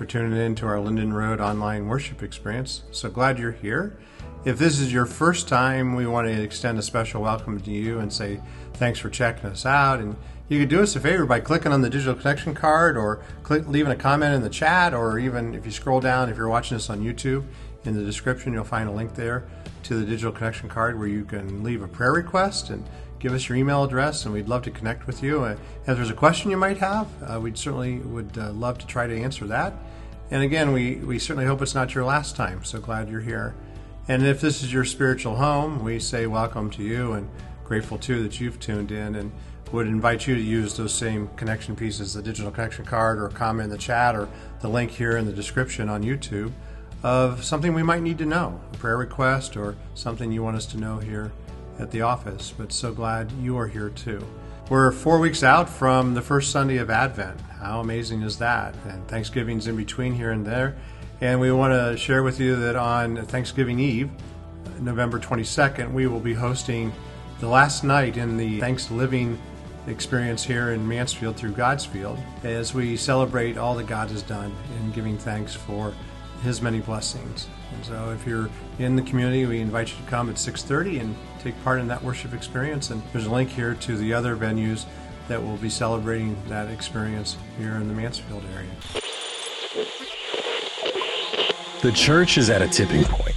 For tuning in to our Linden Road online worship experience. So glad you're here. If this is your first time, we want to extend a special welcome to you and say thanks for checking us out. And you can do us a favor by clicking on the digital connection card or click, leaving a comment in the chat, or even if you scroll down, if you're watching this on YouTube, in the description you'll find a link there to the digital connection card where you can leave a prayer request and give us your email address, and we'd love to connect with you. Uh, if there's a question you might have, uh, we'd certainly would uh, love to try to answer that. And again, we, we certainly hope it's not your last time. So glad you're here. And if this is your spiritual home, we say welcome to you and grateful too that you've tuned in and would invite you to use those same connection pieces, the digital connection card or comment in the chat or the link here in the description on YouTube of something we might need to know, a prayer request or something you want us to know here at the office, but so glad you are here too. We're four weeks out from the first Sunday of Advent. How amazing is that? And Thanksgiving's in between here and there. And we want to share with you that on Thanksgiving Eve, November 22nd, we will be hosting the last night in the Thanksgiving experience here in Mansfield through God's Field as we celebrate all that God has done in giving thanks for his many blessings. And so if you're in the community, we invite you to come at 6:30 and take part in that worship experience and there's a link here to the other venues that will be celebrating that experience here in the Mansfield area. The church is at a tipping point.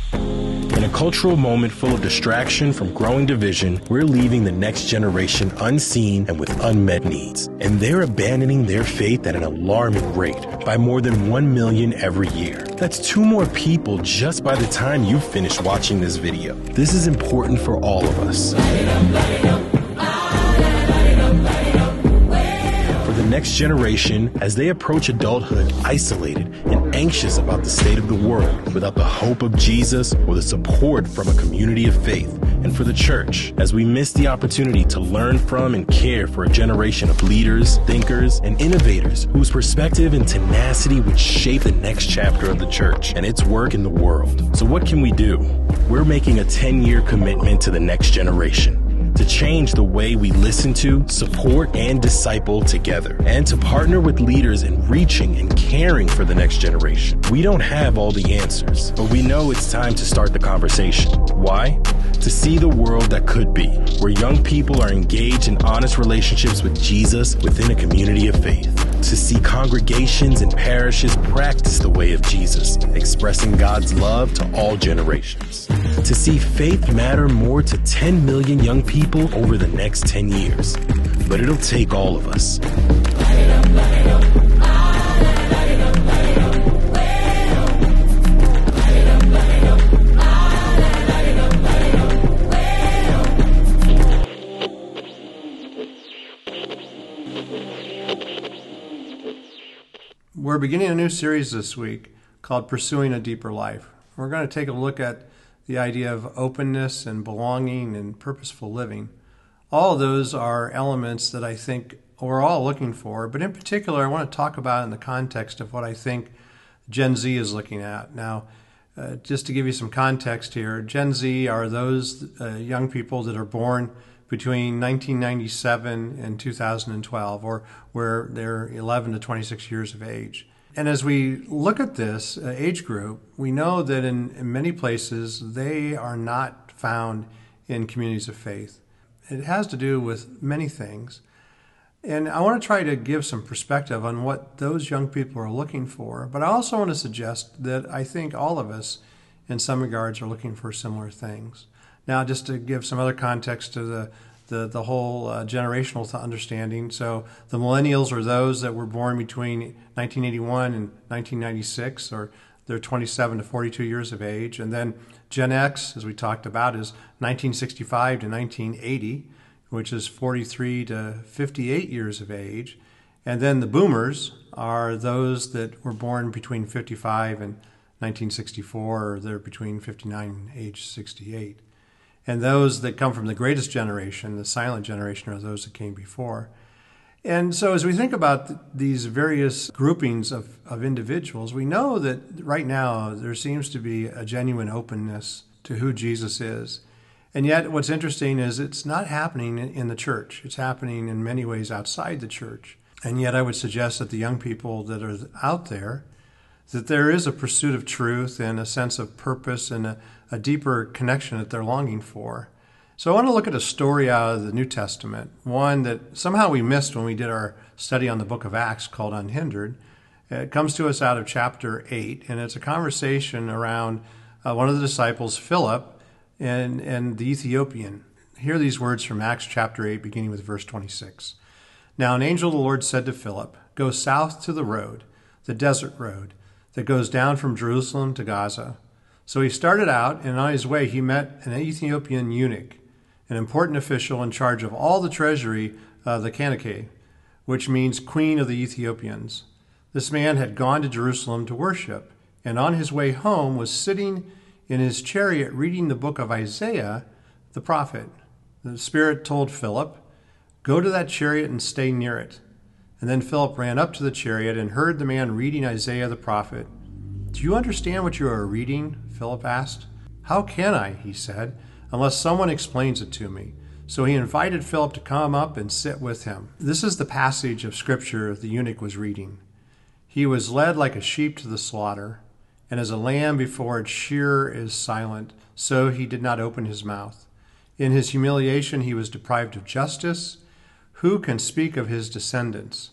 Cultural moment full of distraction from growing division, we're leaving the next generation unseen and with unmet needs. And they're abandoning their faith at an alarming rate by more than 1 million every year. That's two more people just by the time you finish watching this video. This is important for all of us. For the next generation as they approach adulthood isolated and anxious about the state of the world without the hope of Jesus or the support from a community of faith. And for the church, as we miss the opportunity to learn from and care for a generation of leaders, thinkers, and innovators whose perspective and tenacity would shape the next chapter of the church and its work in the world. So, what can we do? We're making a 10 year commitment to the next generation to change the way we listen to, support, and disciple together, and to partner with leaders in reaching and caring for the next generation. We don't have all the answers, but we know it's time to start the conversation. Why? To see the world that could be, where young people are engaged in honest relationships with Jesus within a community of faith. To see congregations and parishes practice the way of Jesus, expressing God's love to all generations. To see faith matter more to 10 million young people over the next 10 years. But it'll take all of us. We're beginning a new series this week called Pursuing a Deeper Life. We're going to take a look at the idea of openness and belonging and purposeful living. All of those are elements that I think we're all looking for, but in particular, I want to talk about in the context of what I think Gen Z is looking at. Now, uh, just to give you some context here, Gen Z are those uh, young people that are born between 1997 and 2012, or where they're 11 to 26 years of age. And as we look at this uh, age group, we know that in, in, many places they are not found in communities of faith. It has to do with many things. And I want to try to give some perspective on what those young people are looking for. But I also want to suggest that I think all of us, in some regards, are looking for similar things. Now, just to give some other context to the the, the whole uh, generational understanding. So the millennials are those that were born between 1981 and 1996, or they're 27 to 42 years of age. And then Gen X, as we talked about, is 1965 to 1980, which is 43 to 58 years of age. And then the boomers are those that were born between 55 and 1964, or they're between 59 and age 68. And those that come from the greatest generation, the silent generation, are those that came before. And so, as we think about these various groupings of, of individuals, we know that right now there seems to be a genuine openness to who Jesus is. And yet, what's interesting is it's not happening in the church, it's happening in many ways outside the church. And yet, I would suggest that the young people that are out there that there is a pursuit of truth and a sense of purpose and a, a deeper connection that they're longing for. So I want to look at a story out of the New Testament, one that somehow we missed when we did our study on the book of Acts called Unhindered. It comes to us out of chapter 8, and it's a conversation around uh, one of the disciples, Philip, and, and the Ethiopian. Hear these words from Acts chapter 8, beginning with verse 26. Now, an angel of the Lord said to Philip, Go south to the road, the desert road, that goes down from Jerusalem to Gaza. So he started out, and on his way he met an Ethiopian eunuch, an important official in charge of all the treasury of the Candace, which means Queen of the Ethiopians. This man had gone to Jerusalem to worship, and on his way home was sitting in his chariot reading the book of Isaiah the prophet. The Spirit told Philip, Go to that chariot and stay near it. And then Philip ran up to the chariot and heard the man reading Isaiah the prophet. Do you understand what you are reading? Philip asked. How can I, he said, unless someone explains it to me? So he invited Philip to come up and sit with him. This is the passage of scripture the eunuch was reading. He was led like a sheep to the slaughter, and as a lamb before its shearer is silent, so he did not open his mouth. In his humiliation, he was deprived of justice. Who can speak of his descendants?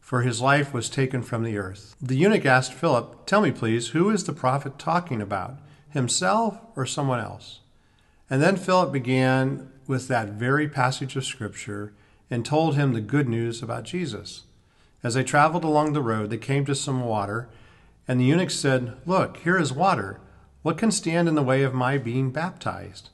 For his life was taken from the earth. The eunuch asked Philip, Tell me, please, who is the prophet talking about, himself or someone else? And then Philip began with that very passage of Scripture and told him the good news about Jesus. As they traveled along the road, they came to some water, and the eunuch said, Look, here is water. What can stand in the way of my being baptized?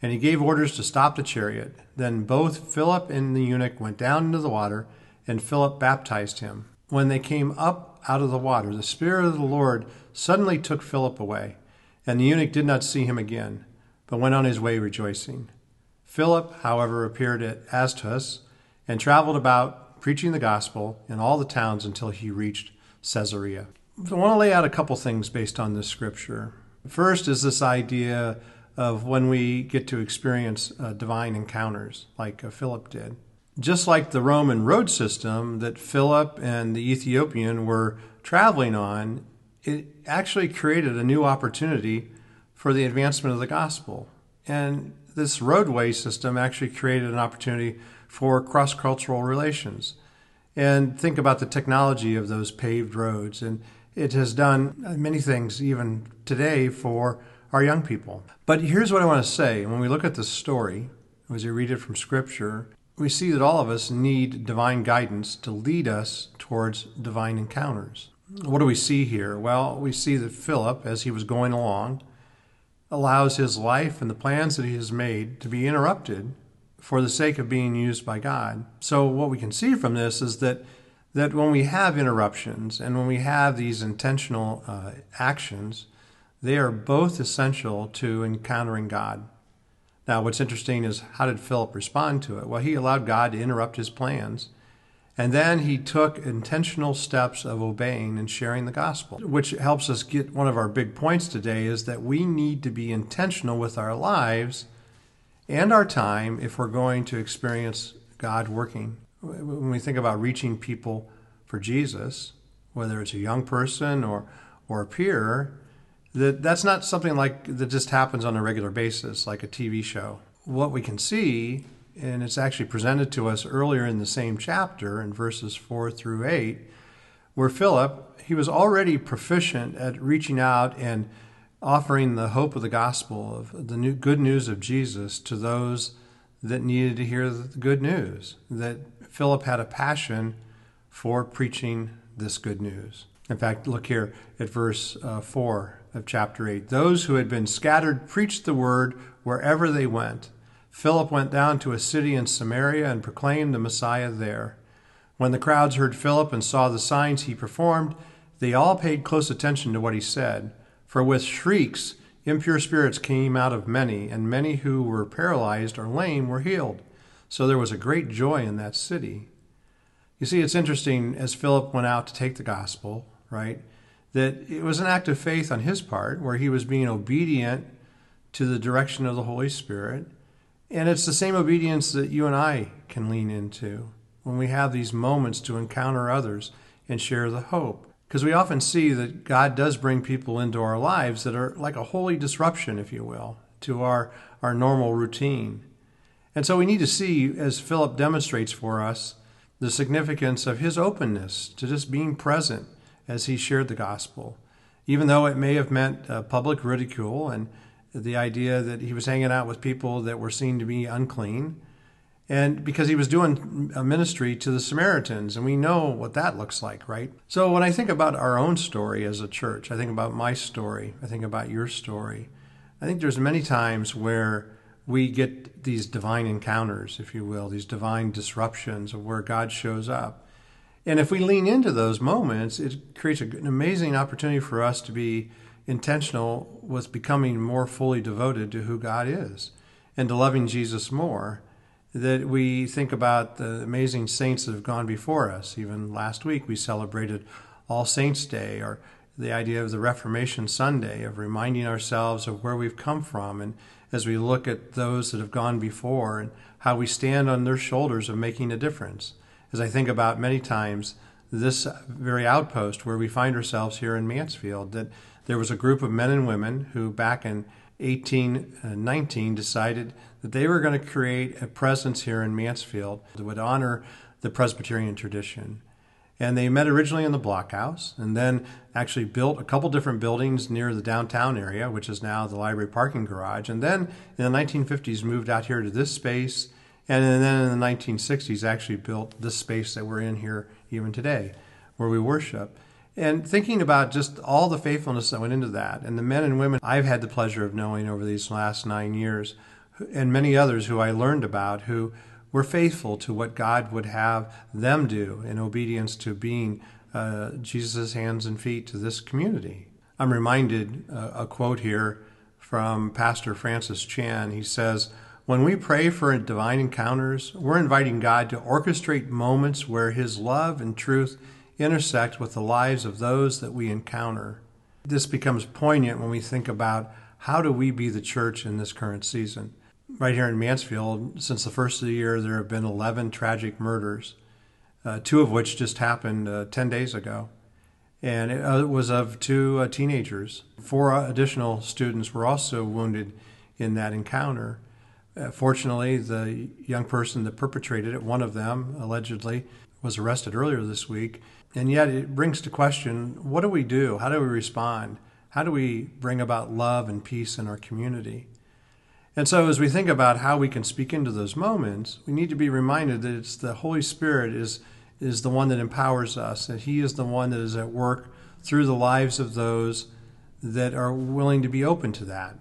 And he gave orders to stop the chariot. Then both Philip and the eunuch went down into the water, and Philip baptized him. When they came up out of the water, the Spirit of the Lord suddenly took Philip away, and the eunuch did not see him again, but went on his way rejoicing. Philip, however, appeared at Azotus and traveled about preaching the gospel in all the towns until he reached Caesarea. I want to lay out a couple things based on this scripture. First is this idea of when we get to experience uh, divine encounters, like uh, Philip did. Just like the Roman road system that Philip and the Ethiopian were traveling on, it actually created a new opportunity for the advancement of the gospel. And this roadway system actually created an opportunity for cross cultural relations. And think about the technology of those paved roads. And it has done many things, even today, for our young people. But here's what I want to say when we look at this story, as we read it from Scripture, we see that all of us need divine guidance to lead us towards divine encounters. What do we see here? Well, we see that Philip, as he was going along, allows his life and the plans that he has made to be interrupted for the sake of being used by God. So what we can see from this is that that when we have interruptions and when we have these intentional uh, actions, they are both essential to encountering God. Now, what's interesting is how did Philip respond to it? Well, he allowed God to interrupt his plans. And then he took intentional steps of obeying and sharing the gospel, which helps us get one of our big points today is that we need to be intentional with our lives and our time if we're going to experience God working. When we think about reaching people for Jesus, whether it's a young person or, or a peer, that that's not something like that just happens on a regular basis, like a TV show. What we can see, and it's actually presented to us earlier in the same chapter in verses four through eight, where Philip, he was already proficient at reaching out and offering the hope of the gospel of the new, good news of Jesus to those that needed to hear the good news. That Philip had a passion for preaching this good news. In fact, look here at verse uh, 4 of chapter 8. Those who had been scattered preached the word wherever they went. Philip went down to a city in Samaria and proclaimed the Messiah there. When the crowds heard Philip and saw the signs he performed, they all paid close attention to what he said. For with shrieks impure spirits came out of many, and many who were paralyzed or lame were healed. So there was a great joy in that city. You see, it's interesting as Philip went out to take the gospel, right? That it was an act of faith on his part where he was being obedient to the direction of the Holy Spirit. And it's the same obedience that you and I can lean into when we have these moments to encounter others and share the hope. Because we often see that God does bring people into our lives that are like a holy disruption, if you will, to our, our normal routine. And so we need to see, as Philip demonstrates for us, the significance of his openness to just being present as he shared the gospel, even though it may have meant uh, public ridicule and the idea that he was hanging out with people that were seen to be unclean and because he was doing a ministry to the Samaritans, and we know what that looks like, right? So when I think about our own story as a church, I think about my story, I think about your story. I think there's many times where we get these divine encounters, if you will, these divine disruptions of where God shows up. And if we lean into those moments, it creates an amazing opportunity for us to be intentional with becoming more fully devoted to who God is and to loving Jesus more that we think about the amazing saints that have gone before us. Even last week, we celebrated All Saints' Day, or the idea of the Reformation Sunday, of reminding ourselves of where we've come from. And as we look at those that have gone before and how we stand on their shoulders of making a difference. As I think about many times, this very outpost where we find ourselves here in Mansfield, that there was a group of men and women who, back in 1819, decided that they were going to create a presence here in Mansfield that would honor the Presbyterian tradition. And they met originally in the blockhouse and then actually built a couple different buildings near the downtown area, which is now the library parking garage. And then in the 1950s, moved out here to this space. And then in the 1960s, actually built this space that we're in here even today, where we worship. And thinking about just all the faithfulness that went into that, and the men and women I've had the pleasure of knowing over these last nine years, and many others who I learned about who were faithful to what God would have them do in obedience to being uh, Jesus' hands and feet to this community. I'm reminded uh, a quote here from Pastor Francis Chan. He says, When we pray for divine encounters, we're inviting God to orchestrate moments where His love and truth intersect with the lives of those that we encounter. This becomes poignant when we think about how do we be the church in this current season right here in Mansfield, since the first of the year, there have been 11 tragic murders, uh, two of which just happened uh, 10 days ago. And it uh, was of two uh, teenagers. Four additional students were also wounded in that encounter. Uh, fortunately, the young person that perpetrated it, one of them allegedly, was arrested earlier this week. And yet it brings to question what do we do? How do we respond? How do we bring about love and peace in our community? And so, as we think about how we can speak into those moments, we need to be reminded that it's the Holy Spirit is, is the one that empowers us, that He is the one that is at work through the lives of those that are willing to be open to that.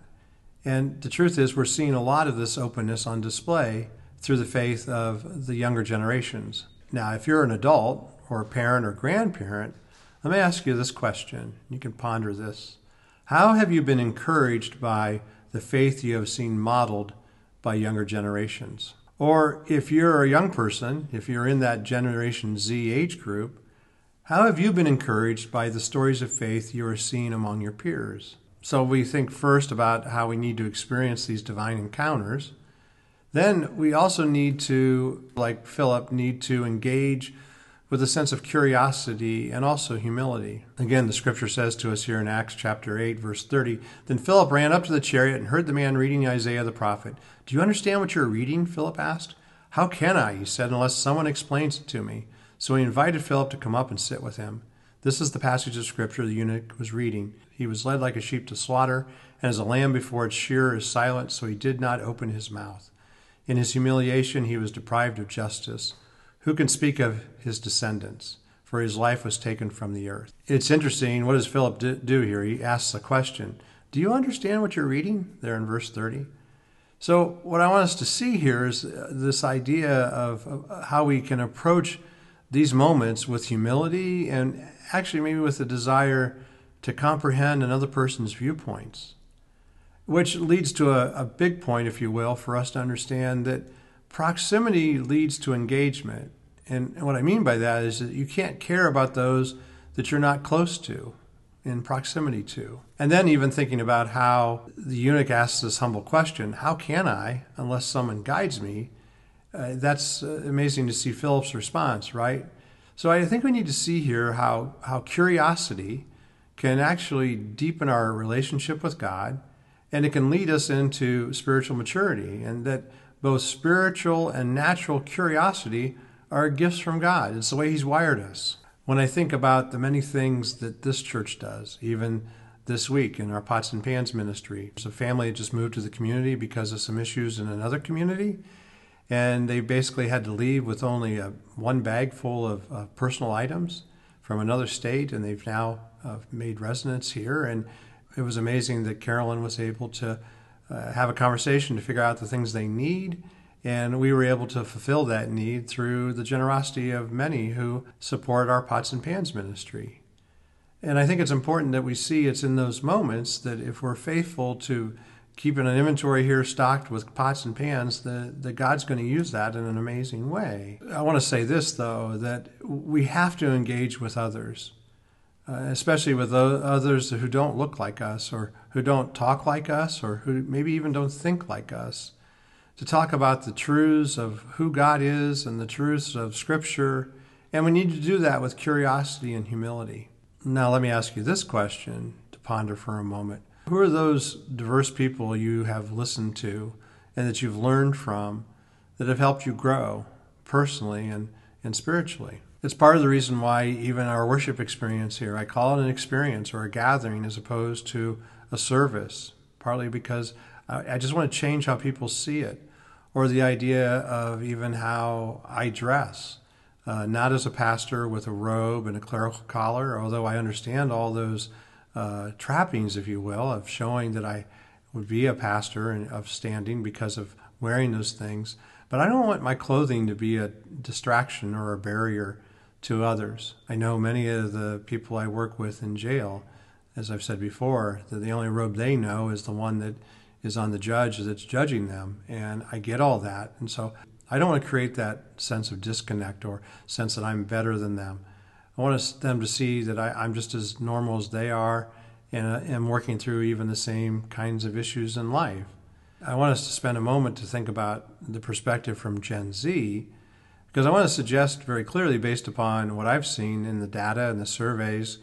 And the truth is, we're seeing a lot of this openness on display through the faith of the younger generations. Now, if you're an adult or a parent or grandparent, let me ask you this question. You can ponder this. How have you been encouraged by the faith you have seen modeled by younger generations. Or if you're a young person, if you're in that Generation Z age group, how have you been encouraged by the stories of faith you are seeing among your peers? So we think first about how we need to experience these divine encounters. Then we also need to, like Philip, need to engage with a sense of curiosity and also humility. Again, the scripture says to us here in Acts chapter 8, verse 30 Then Philip ran up to the chariot and heard the man reading Isaiah the prophet. Do you understand what you're reading? Philip asked. How can I, he said, unless someone explains it to me? So he invited Philip to come up and sit with him. This is the passage of scripture the eunuch was reading. He was led like a sheep to slaughter, and as a lamb before its shearer is silent, so he did not open his mouth. In his humiliation, he was deprived of justice. Who can speak of his descendants? For his life was taken from the earth. It's interesting. What does Philip do here? He asks a question Do you understand what you're reading? There in verse 30. So, what I want us to see here is uh, this idea of how we can approach these moments with humility and actually maybe with a desire to comprehend another person's viewpoints, which leads to a, a big point, if you will, for us to understand that proximity leads to engagement. And what I mean by that is that you can't care about those that you're not close to, in proximity to. And then even thinking about how the eunuch asks this humble question how can I, unless someone guides me? Uh, that's uh, amazing to see Philip's response, right? So I think we need to see here how, how curiosity can actually deepen our relationship with God and it can lead us into spiritual maturity, and that both spiritual and natural curiosity are gifts from God. It's the way He's wired us. When I think about the many things that this church does, even this week in our Pots and Pans ministry, there's a family that just moved to the community because of some issues in another community, and they basically had to leave with only a, one bag full of, of personal items from another state, and they've now uh, made residence here. And it was amazing that Carolyn was able to uh, have a conversation to figure out the things they need. And we were able to fulfill that need through the generosity of many who support our Pots and Pans ministry. And I think it's important that we see it's in those moments that if we're faithful to keeping an inventory here stocked with pots and pans, that, that God's going to use that in an amazing way. I want to say this, though, that we have to engage with others uh, especially with others who don't look like us or who don't talk like us or who maybe even don't think like us, to talk about the truths of who God is and the truths of Scripture. And we need to do that with curiosity and humility. Now, let me ask you this question to ponder for a moment. Who are those diverse people you have listened to and that you've learned from that have helped you grow personally and, and spiritually? It's part of the reason why even our worship experience here, I call it an experience or a gathering as opposed to a service, partly because I just want to change how people see it, or the idea of even how I dress. Uh, not as a pastor with a robe and a clerical collar, although I understand all those uh, trappings, if you will, of showing that I would be a pastor and of standing because of wearing those things. But I don't want my clothing to be a distraction or a barrier to others. I know many of the people I work with in jail, as I've said before, that the only robe they know is the one that is on the judge that's judging them. And I get all that. And so I don't want to create that sense of disconnect or sense that I'm better than them. I want them to see that I, am just as normal as they are and am working through even the same kinds of issues in life. I want us to spend a moment to think about the perspective from Gen Z because I want to suggest very clearly, based upon what I've seen in the data and the surveys,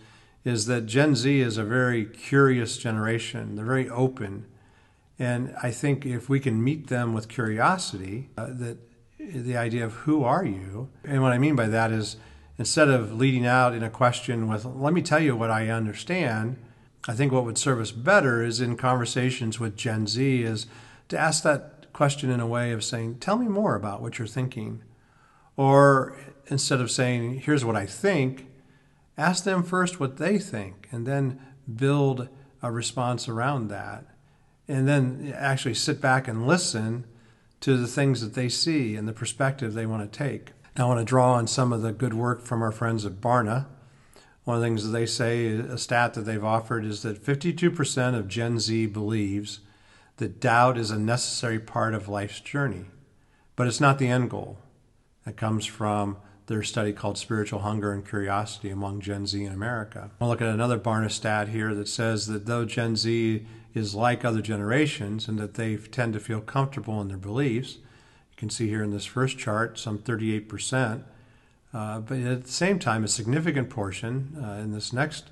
is that Gen Z is a very curious generation. They're very open. And I think if we can meet them with curiosity, uh, that the idea of who are you, and what I mean by that is instead of leading out in a question with, let me tell you what I understand, I think what would serve us better is in conversations with Gen Z is to ask that question in a way of saying, tell me more about what you're thinking. Or instead of saying, here's what I think, ask them first what they think and then build a response around that. And then actually sit back and listen to the things that they see and the perspective they want to take. I want to draw on some of the good work from our friends at Barna. One of the things that they say, a stat that they've offered, is that 52% of Gen Z believes that doubt is a necessary part of life's journey, but it's not the end goal. That comes from their study called Spiritual Hunger and Curiosity Among Gen Z in America. I'll look at another Barna stat here that says that though Gen Z is like other generations and that they tend to feel comfortable in their beliefs, can see here in this first chart some 38%, uh, but at the same time, a significant portion uh, in this next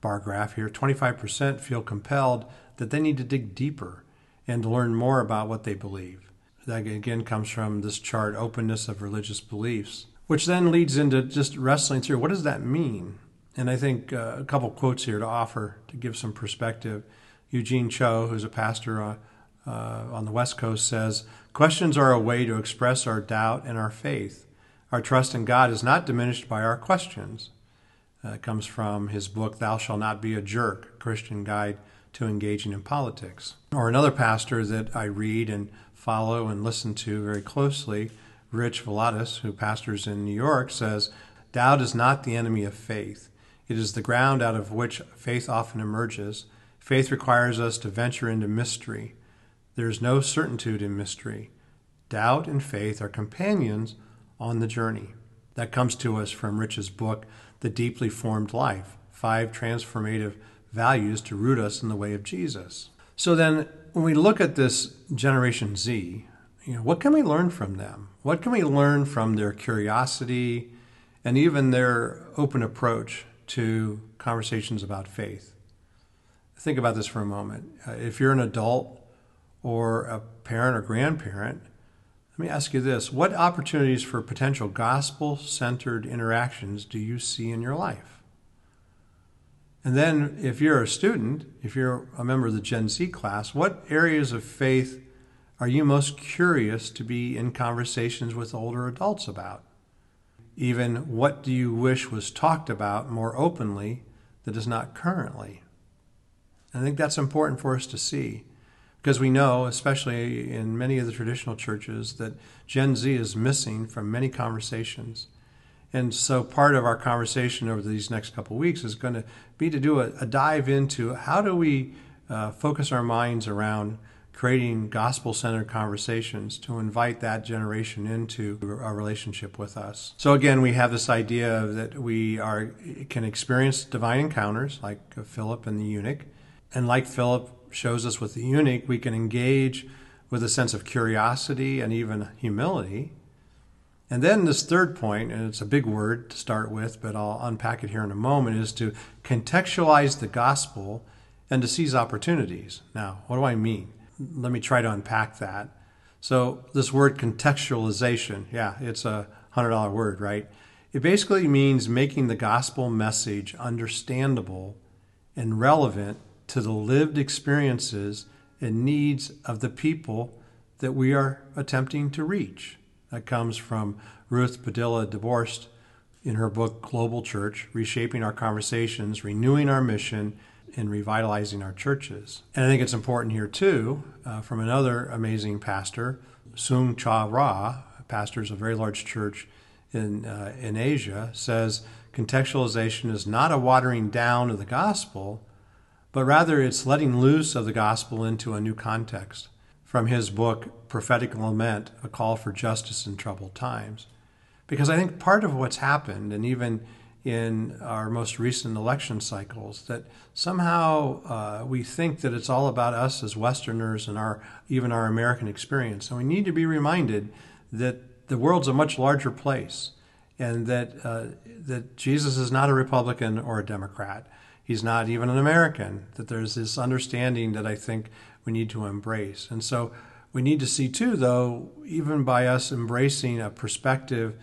bar graph here, 25% feel compelled that they need to dig deeper and to learn more about what they believe. That again comes from this chart, openness of religious beliefs, which then leads into just wrestling through what does that mean? And I think uh, a couple quotes here to offer to give some perspective. Eugene Cho, who's a pastor uh, on the West Coast, says Questions are a way to express our doubt and our faith. Our trust in God is not diminished by our questions. Uh, it comes from his book, Thou Shalt Not Be a Jerk Christian Guide to Engaging in Politics. Or another pastor that I read and follow and listen to very closely, Rich Villodas, who pastors in New York, says, Doubt is not the enemy of faith. It is the ground out of which faith often emerges. Faith requires us to venture into mystery. There is no certitude in mystery. Doubt and faith are companions on the journey. That comes to us from Rich's book, The Deeply Formed Life Five Transformative Values to Root Us in the Way of Jesus. So then, when we look at this Generation Z, you know, what can we learn from them? What can we learn from their curiosity and even their open approach to conversations about faith. Think about this for a moment. Uh, if you're an adult or a parent or grandparent, let me ask you this what opportunities for potential gospel centered interactions do you see in your life? And then, if you're a student, if you're a member of the Gen Z class, what areas of faith are you most curious to be in conversations with older adults about? Even what do you wish was talked about more openly that is not currently? I think that's important for us to see because we know, especially in many of the traditional churches, that Gen Z is missing from many conversations. And so part of our conversation over these next couple weeks is going to be to do a, a dive into how do we uh, focus our minds around creating gospel centered conversations to invite that generation into a relationship with us. So again, we have this idea that we are can experience divine encounters like Philip and the eunuch, and like Philip shows us with the eunuch, we can engage with a sense of curiosity and even humility. And then this third point, and it's a big word to start with, but I'll unpack it here in a moment, is to contextualize the gospel and to seize opportunities. Now, what do I mean? Let me try to unpack that. So, this word contextualization, yeah, it's a $100 word, right? It basically means making the gospel message understandable and relevant to the lived experiences and needs of the people that we are attempting to reach. That comes from Ruth Padilla DeBorst in her book Global Church Reshaping Our Conversations, Renewing Our Mission, and Revitalizing Our Churches. And I think it's important here, too, uh, from another amazing pastor, Soong-Chan Rah, pastors of a very large church in, uh, in Asia, says contextualization is not a watering down of the gospel but rather it's letting loose of the gospel into a new context. From his book, Prophetic Lament A Call for Justice in Troubled Times. Because I think part of what's happened, and even in our most recent election cycles, that somehow uh, we think that it's all about us as Westerners and our even our American experience. And we need to be reminded that the world's a much larger place, and that uh, that Jesus is not a Republican or a Democrat he's not even an American, that there's this understanding that I think we need to embrace. And so we need to see, too, though, even by us embracing a perspective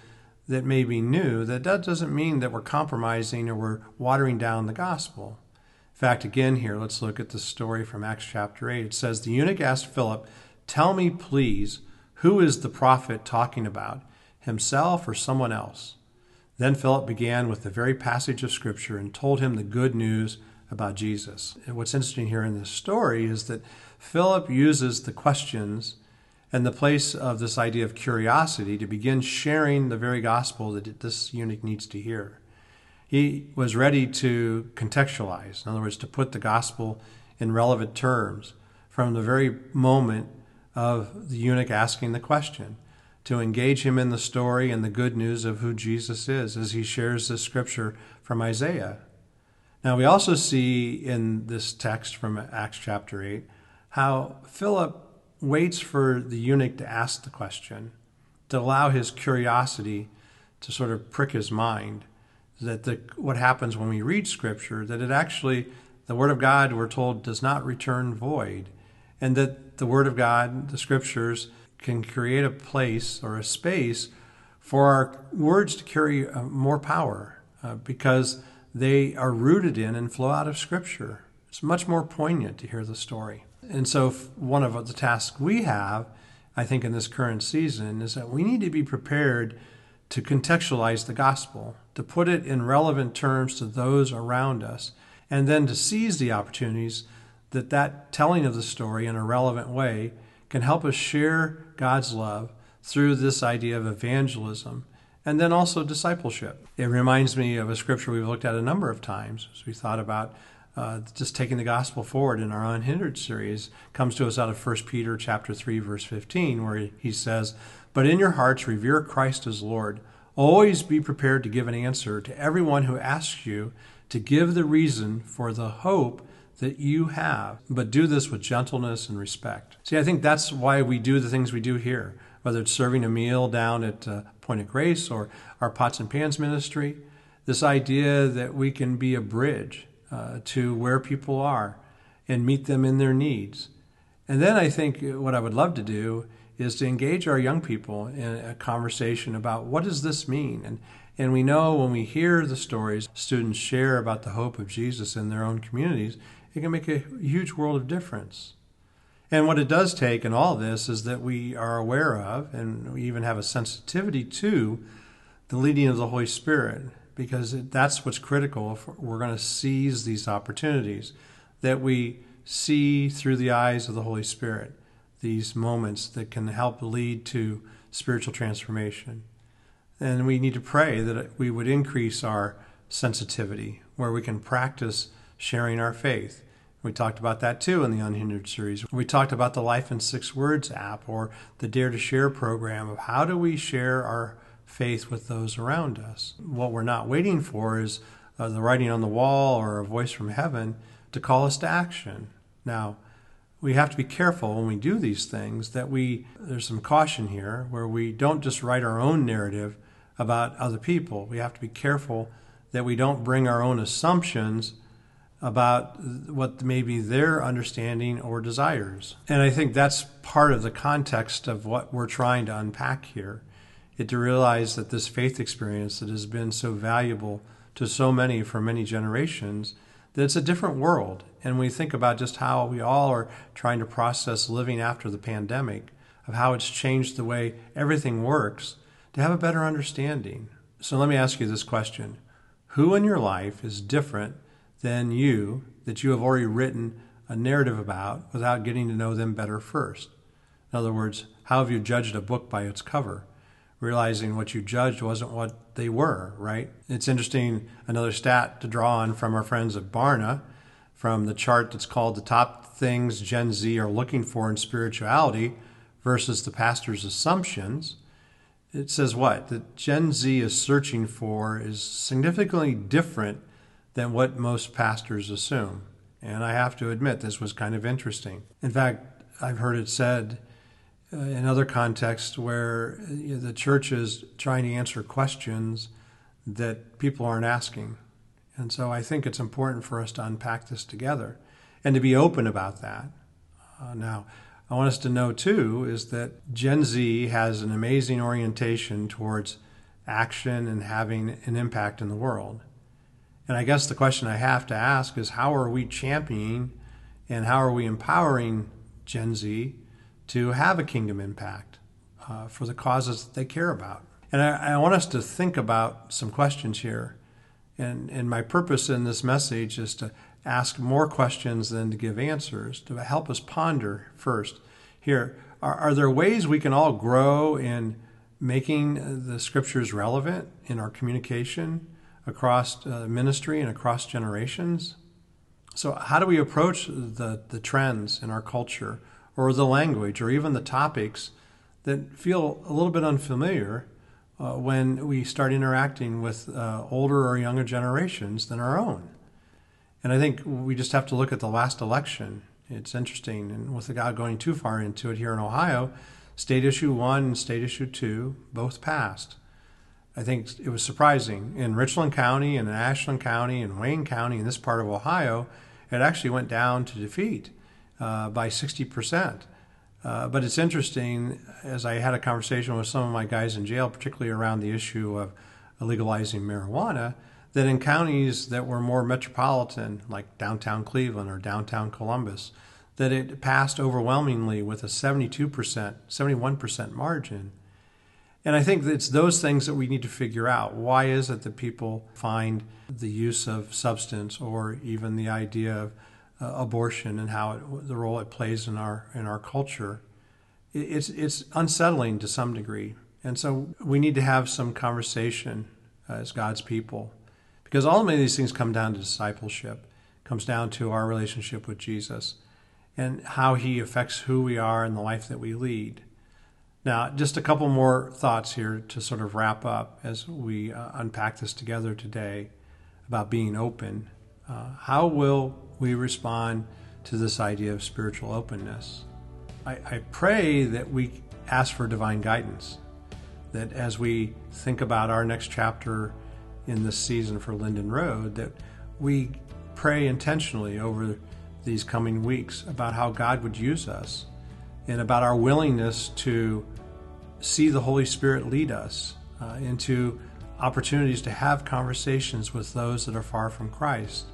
that may be new, that that doesn't mean that we're compromising or we're watering down the gospel. In fact, again, here, let's look at the story from Acts chapter 8. It says, The eunuch asked Philip, Tell me, please, who is the prophet talking about, himself or someone else? Then Philip began with the very passage of Scripture and told him the good news about Jesus. And what's interesting here in this story is that Philip uses the questions and the place of this idea of curiosity to begin sharing the very gospel that this eunuch needs to hear. He was ready to contextualize, in other words, to put the gospel in relevant terms from the very moment of the eunuch asking the question to engage him in the story and the good news of who Jesus is as he shares this scripture from Isaiah. Now, we also see in this text from Acts chapter 8 how Philip waits for the eunuch to ask the question, to allow his curiosity to sort of prick his mind. That the, what happens when we read Scripture, that it actually, the Word of God, we're told, does not return void. And that the Word of God, the Scriptures, can create a place or a space for our words to carry uh, more power uh, because they are rooted in and flow out of Scripture. It's much more poignant to hear the story. And so, one of the tasks we have, I think, in this current season is that we need to be prepared to contextualize the gospel, to put it in relevant terms to those around us, and then to seize the opportunities that that telling of the story in a relevant way can help us share God's love through this idea of evangelism and then also discipleship. It reminds me of a scripture we've looked at a number of times as we thought about uh, just taking the gospel forward in our unhindered series comes to us out of 1 peter chapter 3 verse 15 where he says but in your hearts revere christ as lord always be prepared to give an answer to everyone who asks you to give the reason for the hope that you have, but do this with gentleness and respect. See, I think that's why we do the things we do here, whether it's serving a meal down at uh, Point of Grace or our Pots and Pans ministry. This idea that we can be a bridge uh, to where people are and meet them in their needs. And then I think what I would love to do is to engage our young people in a conversation about what does this mean and and we know when we hear the stories students share about the hope of Jesus in their own communities, it can make a huge world of difference. And what it does take in all this is that we are aware of and we even have a sensitivity to the leading of the Holy Spirit because that's what's critical if we're going to seize these opportunities that we see through the eyes of the Holy Spirit these moments that can help lead to spiritual transformation. And we need to pray that we would increase our sensitivity where we can practice sharing our faith. We talked about that too in the Unhindered series. We talked about the Life in Six Words app or the Dare to Share program of how do we share our faith with those around us. What we're not waiting for is uh, the writing on the wall or a voice from heaven to call us to action. Now, we have to be careful when we do these things that we there's some caution here where we don't just write our own narrative about other people. We have to be careful that we don't bring our own assumptions about what may be their understanding or desires. And I think that's part of the context of what we're trying to unpack here. It to realize that this faith experience that has been so valuable to so many for many generations, that it's a different world. And we think about just how we all are trying to process living after the pandemic, of how it's changed the way everything works to have a better understanding. So let me ask you this question Who in your life is different than you that you have already written a narrative about without getting to know them better first? In other words, how have you judged a book by its cover? Realizing what you judged wasn't what they were, right? It's interesting, another stat to draw on from our friends at Barna, from the chart that's called The Top Things Gen Z Are Looking For in Spirituality versus the Pastor's Assumptions it says what? That Gen Z is searching for is significantly different than what most pastors assume. And I have to admit, this was kind of interesting. In fact, I've heard it said uh, in other contexts where uh, the church is trying to answer questions that people aren't asking. And so I think it's important for us to unpack this together and to be open about that. Uh, now, I want us to know too is that Gen Z has an amazing orientation towards action and having an impact in the world. And I guess the question I have to ask is how are we championing and how are we empowering Gen Z to have a kingdom impact uh, for the causes that they care about? And I, I, want us to think about some questions here. And, and my purpose in this message is to ask more questions than to give answers, to help us ponder first. Here, are, are there ways we can all grow in making the scriptures relevant in our communication across uh, ministry and across generations? So, how do we approach the, the trends in our culture or the language or even the topics that feel a little bit unfamiliar uh, when we start interacting with uh, older or younger generations than our own? And I think we just have to look at the last election. It's interesting, and without going too far into it here in Ohio, state issue one and state issue two both passed. I think it was surprising. In Richland County and in Ashland County and Wayne County in this part of Ohio, it actually went down to defeat uh, by 60%. Uh, but it's interesting, as I had a conversation with some of my guys in jail, particularly around the issue of legalizing marijuana, that in counties that were more metropolitan, like downtown Cleveland or downtown Columbus, that it passed overwhelmingly with a 72%, 71% margin. And I think it's those things that we need to figure out. Why is it that people find the use of substance or even the idea of uh, abortion and how it, the role it plays in our in our culture? It's it's unsettling to some degree, and so we need to have some conversation uh, as God's people because ultimately, these things come down to discipleship, comes down to our relationship with Jesus and how he affects who we are and the life that we lead. Now, just a couple more thoughts here to sort of wrap up as we uh, unpack this together today about being open. Uh, how will we respond to this idea of spiritual openness? I, I pray that we ask for divine guidance, that as we think about our next chapter in this season for Linden Road, that we pray intentionally over these coming weeks about how God would use us and about our willingness to see the Holy Spirit lead us uh, into opportunities to have conversations with those that are far from Christ.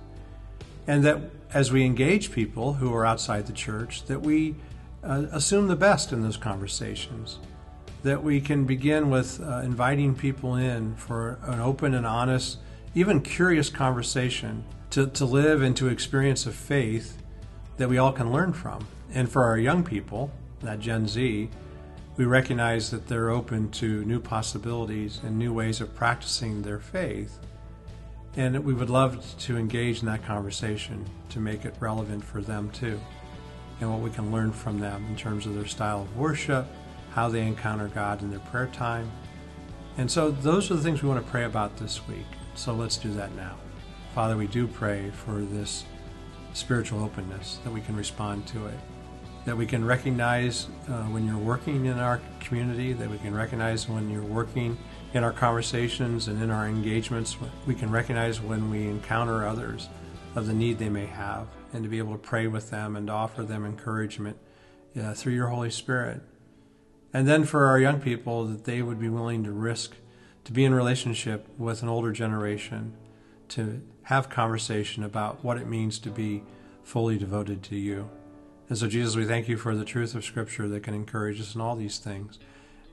And that as we engage people who are outside the church, that we uh, assume the best in those conversations. That we can begin with uh, inviting people in for an open and honest, even curious conversation to, to live and to experience a faith that we all can learn from. And for our young people, that Gen Z, we recognize that they're open to new possibilities and new ways of practicing their faith. And we would love to engage in that conversation to make it relevant for them too, and what we can learn from them in terms of their style of worship, how they encounter God in their prayer time. And so, those are the things we want to pray about this week. So, let's do that now. Father, we do pray for this spiritual openness that we can respond to it that we can recognize uh, when you're working in our community, that we can recognize when you're working in our conversations and in our engagements. We can recognize when we encounter others of the need they may have, and to be able to pray with them and offer them encouragement uh, through your Holy Spirit. And then for our young people, that they would be willing to risk to be in relationship with an older generation, to have conversation about what it means to be fully devoted to you. And so, Jesus, we thank you for the truth of Scripture that can encourage us in all these things.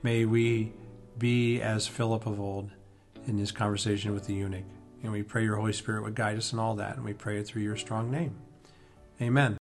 May we be as Philip of old in his conversation with the eunuch. And we pray your Holy Spirit would guide us in all that. And we pray it through your strong name. Amen.